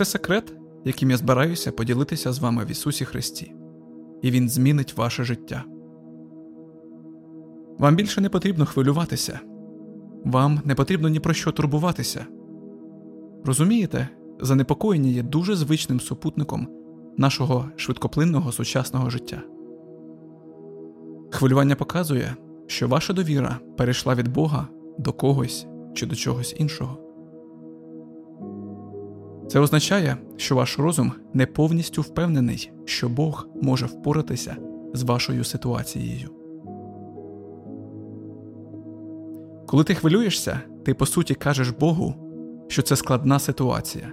Це секрет, яким я збираюся поділитися з вами в Ісусі Христі, і Він змінить ваше життя. Вам більше не потрібно хвилюватися, вам не потрібно ні про що турбуватися. Розумієте, занепокоєння є дуже звичним супутником нашого швидкоплинного сучасного життя. Хвилювання показує, що ваша довіра перейшла від Бога до когось чи до чогось іншого. Це означає, що ваш розум не повністю впевнений, що Бог може впоратися з вашою ситуацією. Коли ти хвилюєшся, ти по суті кажеш Богу, що це складна ситуація,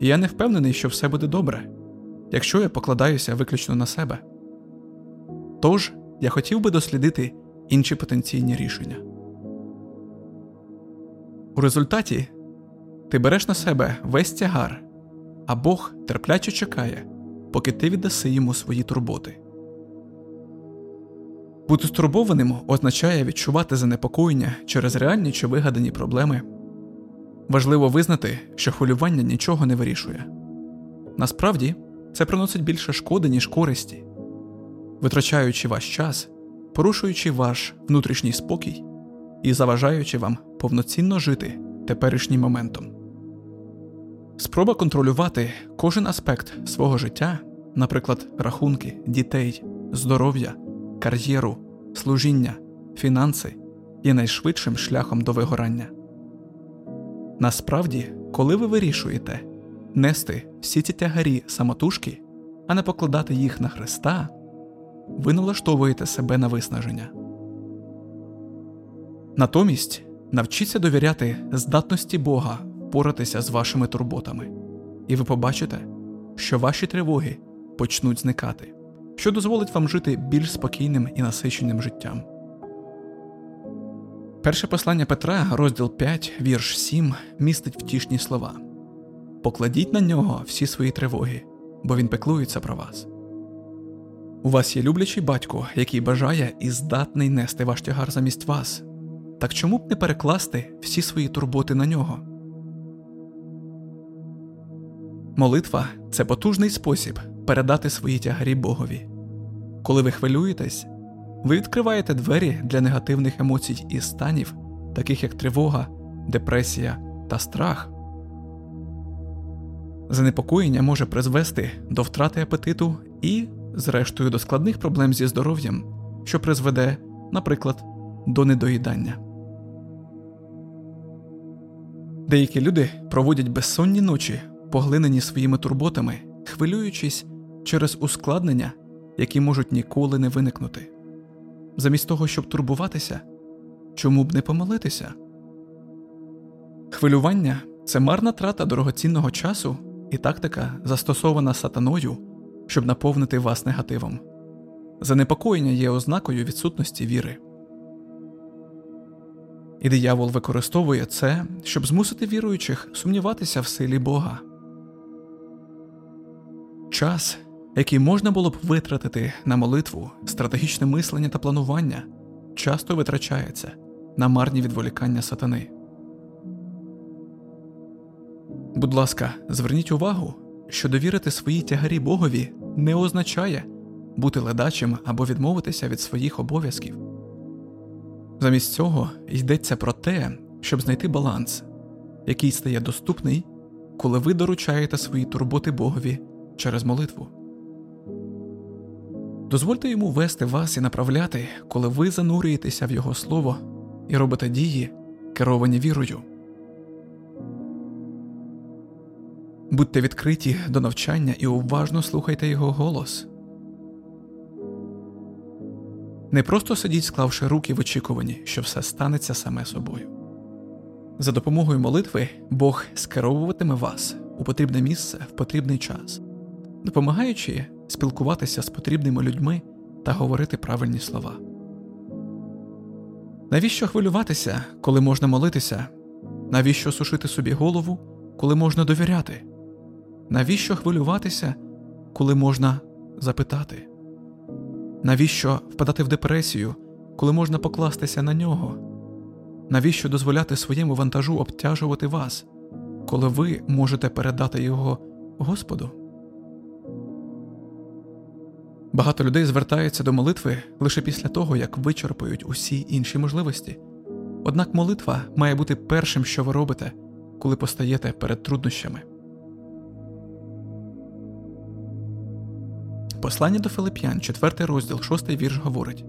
і я не впевнений, що все буде добре, якщо я покладаюся виключно на себе. Тож я хотів би дослідити інші потенційні рішення. У результаті ти береш на себе весь тягар, а Бог терпляче чекає, поки ти віддаси йому свої турботи. Бути стурбованим означає відчувати занепокоєння через реальні чи вигадані проблеми. Важливо визнати, що хвилювання нічого не вирішує. Насправді, це приносить більше шкоди, ніж користі, витрачаючи ваш час, порушуючи ваш внутрішній спокій і заважаючи вам повноцінно жити теперішнім моментом. Спроба контролювати кожен аспект свого життя, наприклад, рахунки, дітей, здоров'я, кар'єру, служіння, фінанси, є найшвидшим шляхом до вигорання. Насправді, коли ви вирішуєте нести всі ці тягарі самотужки, а не покладати їх на Христа, ви налаштовуєте себе на виснаження. Натомість навчіться довіряти здатності Бога впоратися з вашими турботами, і ви побачите, що ваші тривоги почнуть зникати, що дозволить вам жити більш спокійним і насиченим життям. Перше послання Петра, розділ 5, вірш 7, містить втішні слова Покладіть на нього всі свої тривоги, бо він пеклується про вас. У вас є люблячий батько, який бажає і здатний нести ваш тягар замість вас. Так чому б не перекласти всі свої турботи на нього? Молитва це потужний спосіб передати свої тягарі Богові. Коли ви хвилюєтесь, ви відкриваєте двері для негативних емоцій і станів, таких як тривога, депресія та страх. Занепокоєння може призвести до втрати апетиту і, зрештою, до складних проблем зі здоров'ям, що призведе, наприклад, до недоїдання. Деякі люди проводять безсонні ночі, поглинені своїми турботами, хвилюючись через ускладнення, які можуть ніколи не виникнути. Замість того, щоб турбуватися, чому б не помолитися? Хвилювання це марна трата дорогоцінного часу і тактика, застосована сатаною, щоб наповнити вас негативом. Занепокоєння є ознакою відсутності віри. І диявол використовує це, щоб змусити віруючих сумніватися в силі Бога. Час, який можна було б витратити на молитву, стратегічне мислення та планування, часто витрачається на марні відволікання сатани. Будь ласка, зверніть увагу, що довірити свої тягарі Богові не означає бути ледачим або відмовитися від своїх обов'язків. Замість цього йдеться про те, щоб знайти баланс, який стає доступний, коли ви доручаєте свої турботи Богові через молитву. Дозвольте йому вести вас і направляти, коли ви занурюєтеся в Його слово і робите дії, керовані вірою. Будьте відкриті до навчання і уважно слухайте його голос. Не просто сидіть, склавши руки в очікуванні, що все станеться саме собою. За допомогою молитви Бог скеровуватиме вас у потрібне місце в потрібний час, допомагаючи спілкуватися з потрібними людьми та говорити правильні слова. Навіщо хвилюватися, коли можна молитися? Навіщо сушити собі голову, коли можна довіряти? Навіщо хвилюватися, коли можна запитати? Навіщо впадати в депресію, коли можна покластися на нього? Навіщо дозволяти своєму вантажу обтяжувати вас, коли ви можете передати його Господу. Багато людей звертаються до молитви лише після того, як вичерпають усі інші можливості. Однак молитва має бути першим, що ви робите, коли постаєте перед труднощами. Послання до Филип'ян, 4 розділ, 6 вірш говорить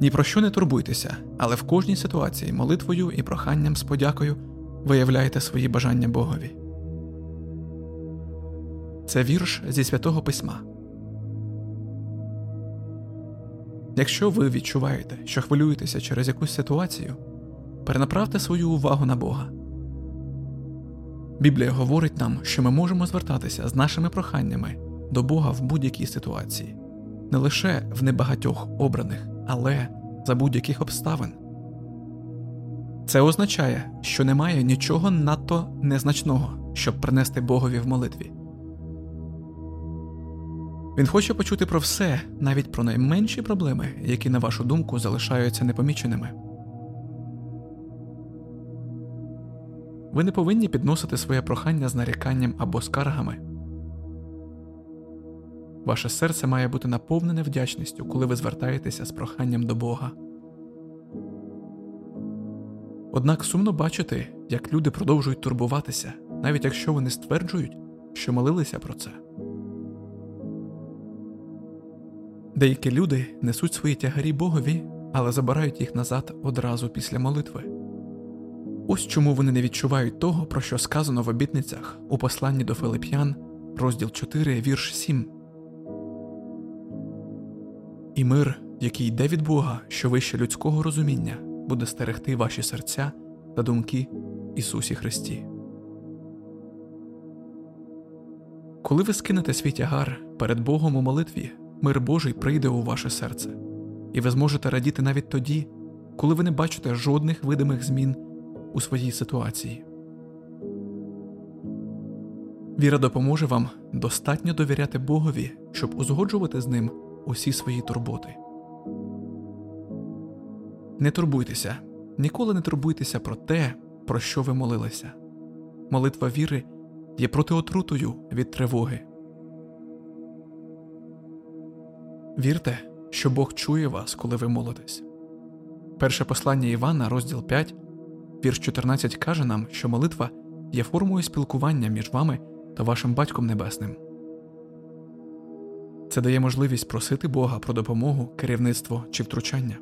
Ні про що не турбуйтеся, але в кожній ситуації молитвою і проханням з подякою виявляєте свої бажання Богові. Це вірш зі святого письма. Якщо ви відчуваєте, що хвилюєтеся через якусь ситуацію, перенаправте свою увагу на Бога. Біблія говорить нам, що ми можемо звертатися з нашими проханнями до Бога в будь-якій ситуації, не лише в небагатьох обраних, але за будь-яких обставин. Це означає, що немає нічого надто незначного, щоб принести Богові в молитві. Він хоче почути про все, навіть про найменші проблеми, які, на вашу думку, залишаються непоміченими. Ви не повинні підносити своє прохання з наріканням або скаргами. Ваше серце має бути наповнене вдячністю, коли ви звертаєтеся з проханням до Бога. Однак сумно бачити, як люди продовжують турбуватися, навіть якщо вони стверджують, що молилися про це. Деякі люди несуть свої тягарі Богові, але забирають їх назад одразу після молитви. Ось чому вони не відчувають того, про що сказано в обітницях у посланні до Филип'ян, розділ 4, вірш 7. І мир, який йде від Бога, що вище людського розуміння, буде стерегти ваші серця та думки Ісусі Христі. Коли ви скинете свій тягар перед Богом у молитві, мир Божий прийде у ваше серце, і ви зможете радіти навіть тоді, коли ви не бачите жодних видимих змін у своїй ситуації. Віра допоможе вам достатньо довіряти Богові, щоб узгоджувати з ним усі свої турботи. Не турбуйтеся, ніколи не турбуйтеся про те, про що ви молилися. Молитва віри є протиотрутою від тривоги. Вірте, що Бог чує вас, коли ви молитесь. Перше послання Івана, розділ 5, вірш 14 каже нам, що молитва є формою спілкування між вами та вашим Батьком Небесним. Це дає можливість просити Бога про допомогу, керівництво чи втручання.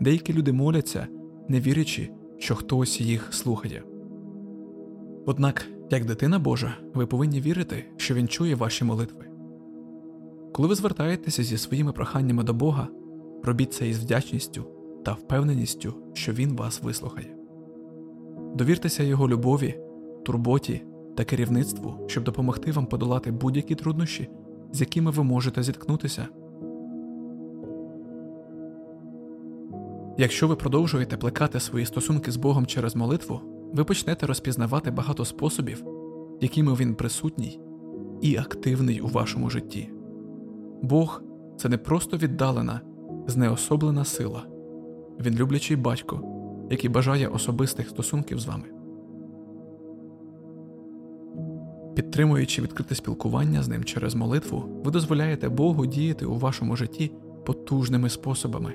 Деякі люди моляться, не вірячи, що хтось їх слухає. Однак, як дитина Божа, ви повинні вірити, що Він чує ваші молитви. Коли ви звертаєтеся зі своїми проханнями до Бога, робіть це із вдячністю та впевненістю, що Він вас вислухає. Довіртеся Його любові, турботі та керівництву, щоб допомогти вам подолати будь-які труднощі, з якими ви можете зіткнутися. Якщо ви продовжуєте плекати свої стосунки з Богом через молитву, ви почнете розпізнавати багато способів, якими він присутній і активний у вашому житті. Бог це не просто віддалена, знеособлена сила, він люблячий батько, який бажає особистих стосунків з вами. Підтримуючи відкрите спілкування з ним через молитву, ви дозволяєте Богу діяти у вашому житті потужними способами.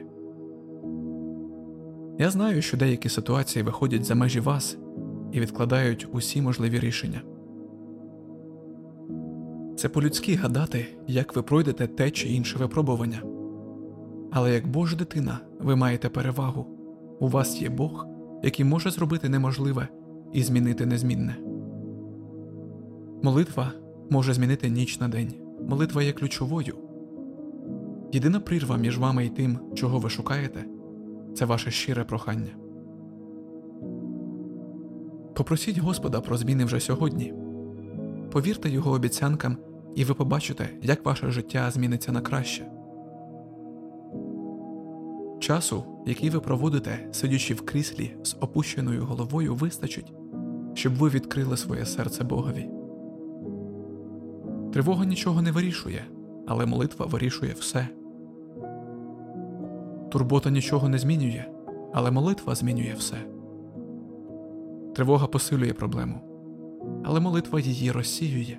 Я знаю, що деякі ситуації виходять за межі вас і відкладають усі можливі рішення. Це по-людськи гадати, як ви пройдете те чи інше випробування. Але як Божа дитина, ви маєте перевагу у вас є Бог, який може зробити неможливе і змінити незмінне. Молитва може змінити ніч на день. Молитва є ключовою. Єдина прірва між вами і тим, чого ви шукаєте, це ваше щире прохання. Попросіть Господа про зміни вже сьогодні. Повірте його обіцянкам, і ви побачите, як ваше життя зміниться на краще. Часу, який ви проводите, сидячи в кріслі з опущеною головою, вистачить, щоб ви відкрили своє серце Богові. Тривога нічого не вирішує, але молитва вирішує все. Турбота нічого не змінює, але молитва змінює все. Тривога посилює проблему, але молитва її розсіює.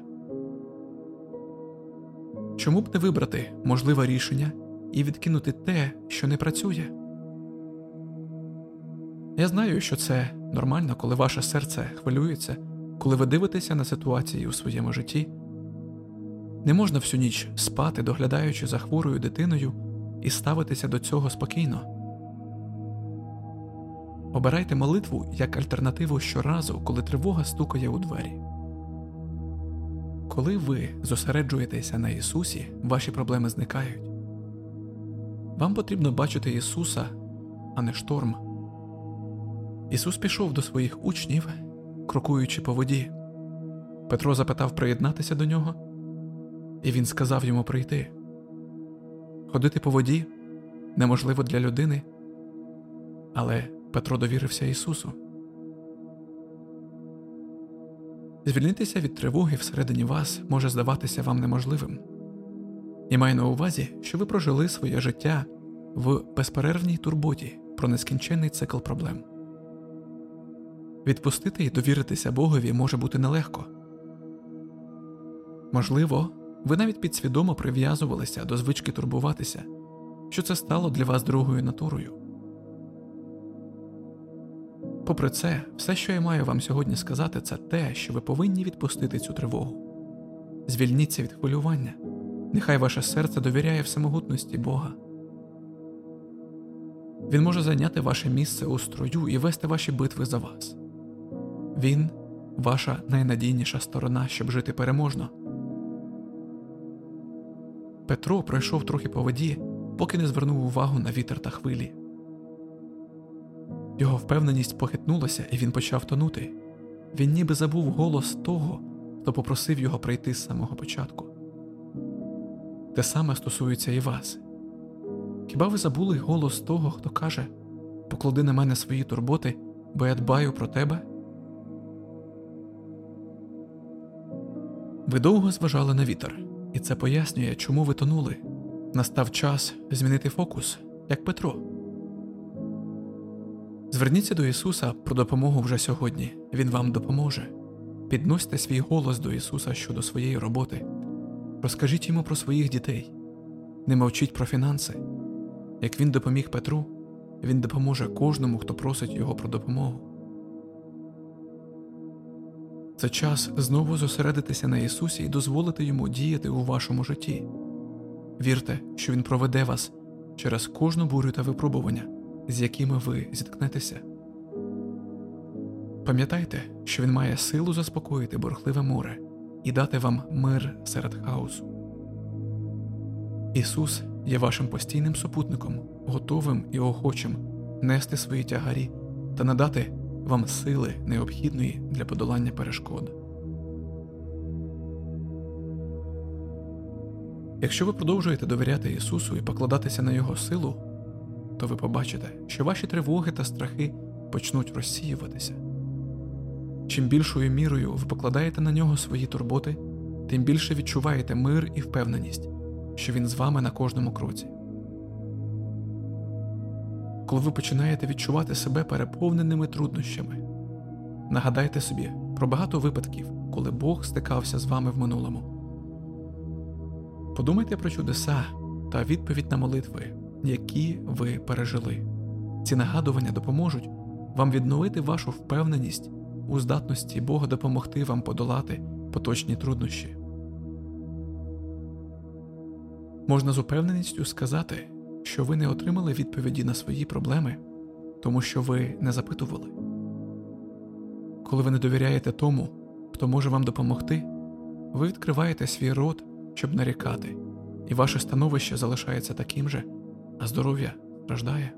Чому б не вибрати можливе рішення і відкинути те, що не працює? Я знаю, що це нормально, коли ваше серце хвилюється, коли ви дивитеся на ситуації у своєму житті. Не можна всю ніч спати, доглядаючи за хворою дитиною, і ставитися до цього спокійно. Обирайте молитву як альтернативу щоразу, коли тривога стукає у двері. Коли ви зосереджуєтеся на Ісусі, ваші проблеми зникають. Вам потрібно бачити Ісуса, а не шторм. Ісус пішов до своїх учнів, крокуючи по воді. Петро запитав приєднатися до нього, і він сказав йому прийти. Ходити по воді неможливо для людини, але Петро довірився Ісусу. Звільнитися від тривоги всередині вас може здаватися вам неможливим. І маю на увазі, що ви прожили своє життя в безперервній турботі про нескінченний цикл проблем. Відпустити і довіритися Богові може бути нелегко. Можливо, ви навіть підсвідомо прив'язувалися до звички турбуватися, що це стало для вас другою натурою. Попри це, все, що я маю вам сьогодні сказати, це те, що ви повинні відпустити цю тривогу. Звільніться від хвилювання, нехай ваше серце довіряє всемогутності Бога. Він може зайняти ваше місце у строю і вести ваші битви за вас. Він ваша найнадійніша сторона, щоб жити переможно. Петро пройшов трохи по воді, поки не звернув увагу на вітер та хвилі. Його впевненість похитнулася, і він почав тонути. Він ніби забув голос того, хто попросив його прийти з самого початку. Те саме стосується і вас. Хіба ви забули голос того, хто каже Поклади на мене свої турботи, бо я дбаю про тебе? Ви довго зважали на вітер, і це пояснює, чому ви тонули. Настав час змінити фокус, як Петро. Зверніться до Ісуса про допомогу вже сьогодні, Він вам допоможе. Підносьте свій голос до Ісуса щодо своєї роботи, розкажіть йому про своїх дітей, не мовчіть про фінанси. Як Він допоміг Петру, Він допоможе кожному, хто просить Його про допомогу. Це час знову зосередитися на Ісусі і дозволити йому діяти у вашому житті. Вірте, що Він проведе вас через кожну бурю та випробування з якими ви зіткнетеся. Пам'ятайте, що він має силу заспокоїти борхливе море і дати вам мир серед хаосу. Ісус є вашим постійним супутником, готовим і охочим нести свої тягарі та надати вам сили необхідної для подолання перешкод. Якщо ви продовжуєте довіряти Ісусу і покладатися на Його силу, то ви побачите, що ваші тривоги та страхи почнуть розсіюватися. Чим більшою мірою ви покладаєте на нього свої турботи, тим більше відчуваєте мир і впевненість, що він з вами на кожному кроці. Коли ви починаєте відчувати себе переповненими труднощами, нагадайте собі про багато випадків, коли Бог стикався з вами в минулому. Подумайте про чудеса та відповідь на молитви, які ви пережили. Ці нагадування допоможуть вам відновити вашу впевненість у здатності Бога допомогти вам подолати поточні труднощі. Можна з упевненістю сказати, що ви не отримали відповіді на свої проблеми, тому що ви не запитували. Коли ви не довіряєте тому, хто може вам допомогти, ви відкриваєте свій рот, щоб нарікати, і ваше становище залишається таким же, а здоров'я страждає.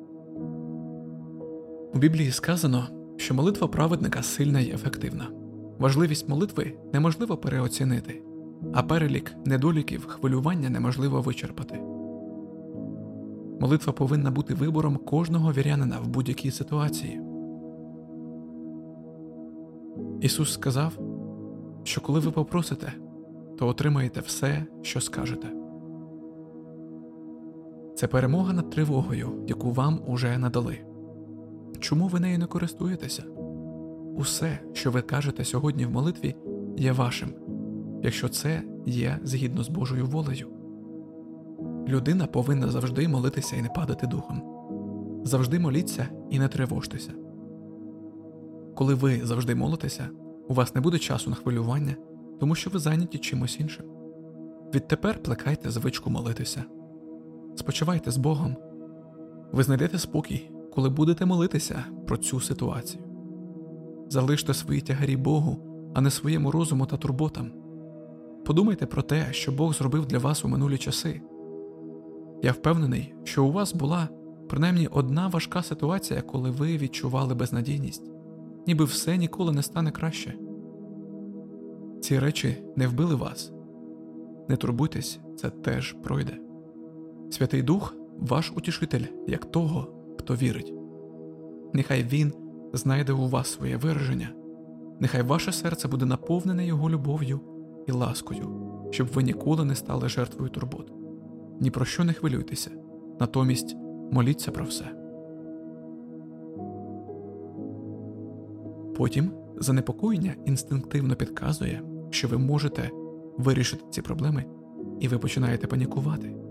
У Біблії сказано, що молитва праведника сильна і ефективна. Важливість молитви неможливо переоцінити, а перелік недоліків хвилювання неможливо вичерпати. Молитва повинна бути вибором кожного вірянина в будь-якій ситуації. Ісус сказав, що коли ви попросите, то отримаєте все, що скажете. Це перемога над тривогою, яку вам уже надали. Чому ви нею не користуєтеся? Усе, що ви кажете сьогодні в молитві, є вашим, якщо це є згідно з Божою волею. Людина повинна завжди молитися і не падати духом. Завжди моліться і не тривожтеся. Коли ви завжди молитеся, у вас не буде часу на хвилювання, тому що ви зайняті чимось іншим. Відтепер плекайте звичку молитися. Спочивайте з Богом. Ви знайдете спокій, коли будете молитися про цю ситуацію. Залиште свої тягарі Богу, а не своєму розуму та турботам. Подумайте про те, що Бог зробив для вас у минулі часи. Я впевнений, що у вас була принаймні одна важка ситуація, коли ви відчували безнадійність, ніби все ніколи не стане краще. Ці речі не вбили вас. Не турбуйтесь, це теж пройде. Святий Дух ваш утішитель, як того, хто вірить. Нехай Він знайде у вас своє вираження, нехай ваше серце буде наповнене Його любов'ю і ласкою, щоб ви ніколи не стали жертвою турбот. Ні про що не хвилюйтеся, натомість моліться про все. Потім занепокоєння інстинктивно підказує, що ви можете вирішити ці проблеми, і ви починаєте панікувати.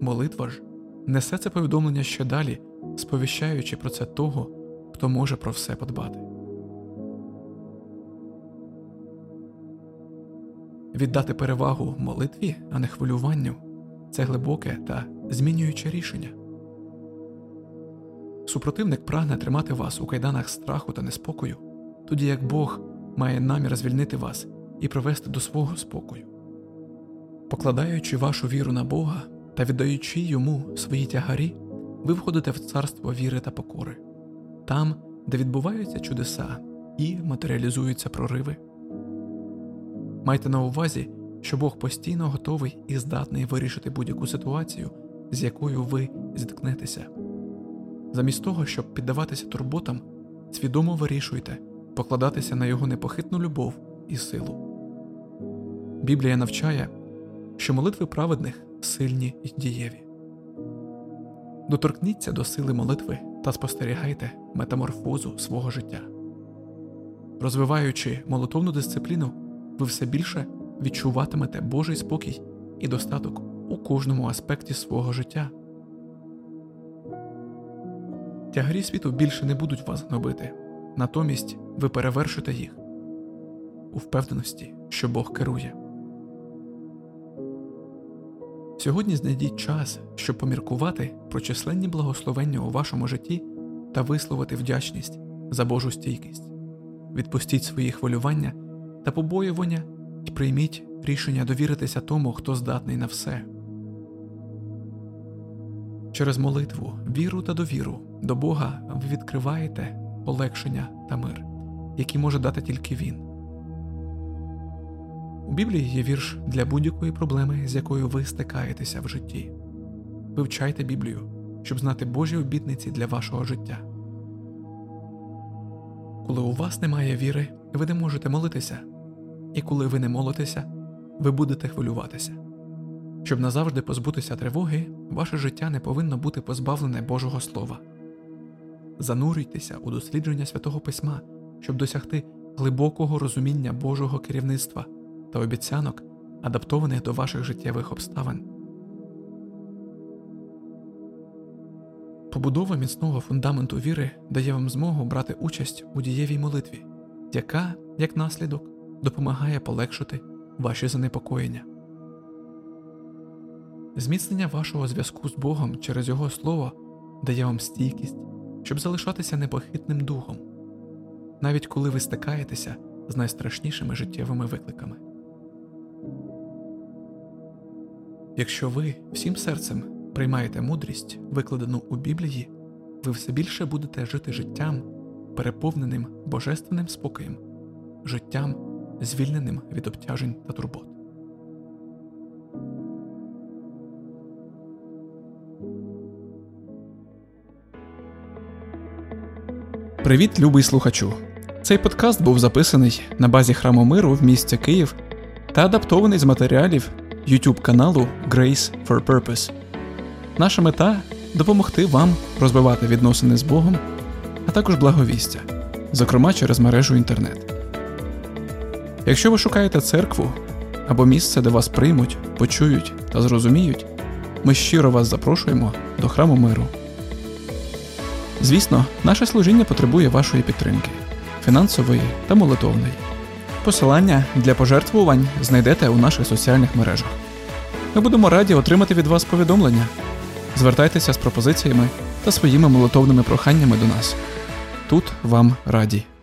Молитва ж несе це повідомлення ще далі, сповіщаючи про це того, хто може про все подбати. Віддати перевагу молитві, а не хвилюванню це глибоке та змінююче рішення. Супротивник прагне тримати вас у кайданах страху та неспокою, тоді як Бог має намір звільнити вас і привести до свого спокою. Покладаючи вашу віру на Бога та віддаючи йому свої тягарі, ви входите в царство віри та покори, там, де відбуваються чудеса і матеріалізуються прориви. Майте на увазі, що Бог постійно готовий і здатний вирішити будь-яку ситуацію, з якою ви зіткнетеся. Замість того, щоб піддаватися турботам, свідомо вирішуйте покладатися на його непохитну любов і силу. Біблія навчає, що молитви праведних сильні й дієві. Доторкніться до сили молитви та спостерігайте метаморфозу свого життя. Розвиваючи молитовну дисципліну, ви все більше відчуватимете Божий спокій і достаток у кожному аспекті свого життя. Тягарі світу більше не будуть вас гнобити, натомість ви перевершите їх у впевненості, що Бог керує. Сьогодні знайдіть час, щоб поміркувати про численні благословення у вашому житті та висловити вдячність за Божу стійкість. Відпустіть свої хвилювання та побоювання і прийміть рішення довіритися тому, хто здатний на все. Через молитву, віру та довіру до Бога ви відкриваєте полегшення та мир, які може дати тільки Він. У Біблії є вірш для будь-якої проблеми, з якою ви стикаєтеся в житті. Вивчайте Біблію, щоб знати Божі обітниці для вашого життя. Коли у вас немає віри, ви не можете молитися, і коли ви не молитеся, ви будете хвилюватися. Щоб назавжди позбутися тривоги, ваше життя не повинно бути позбавлене Божого Слова. Занурюйтеся у дослідження святого Письма, щоб досягти глибокого розуміння Божого керівництва та обіцянок, адаптованих до ваших життєвих обставин. Побудова міцного фундаменту віри дає вам змогу брати участь у дієвій молитві, яка, як наслідок, допомагає полегшити ваші занепокоєння. Зміцнення вашого зв'язку з Богом через Його Слово дає вам стійкість, щоб залишатися непохитним духом, навіть коли ви стикаєтеся з найстрашнішими життєвими викликами. Якщо ви всім серцем приймаєте мудрість, викладену у Біблії, ви все більше будете жити життям, переповненим божественним спокоєм, життям, звільненим від обтяжень та турбот. Привіт, любий слухачу! Цей подкаст був записаний на базі храму миру в місті Київ та адаптований з матеріалів YouTube каналу Grace for Purpose. Наша мета допомогти вам розвивати відносини з Богом, а також благовістя, зокрема через мережу інтернет. Якщо ви шукаєте церкву або місце, де вас приймуть, почують та зрозуміють, ми щиро вас запрошуємо до храму миру. Звісно, наше служіння потребує вашої підтримки фінансової та молитовної. Посилання для пожертвувань знайдете у наших соціальних мережах. Ми будемо раді отримати від вас повідомлення. Звертайтеся з пропозиціями та своїми молитовними проханнями до нас. Тут вам раді.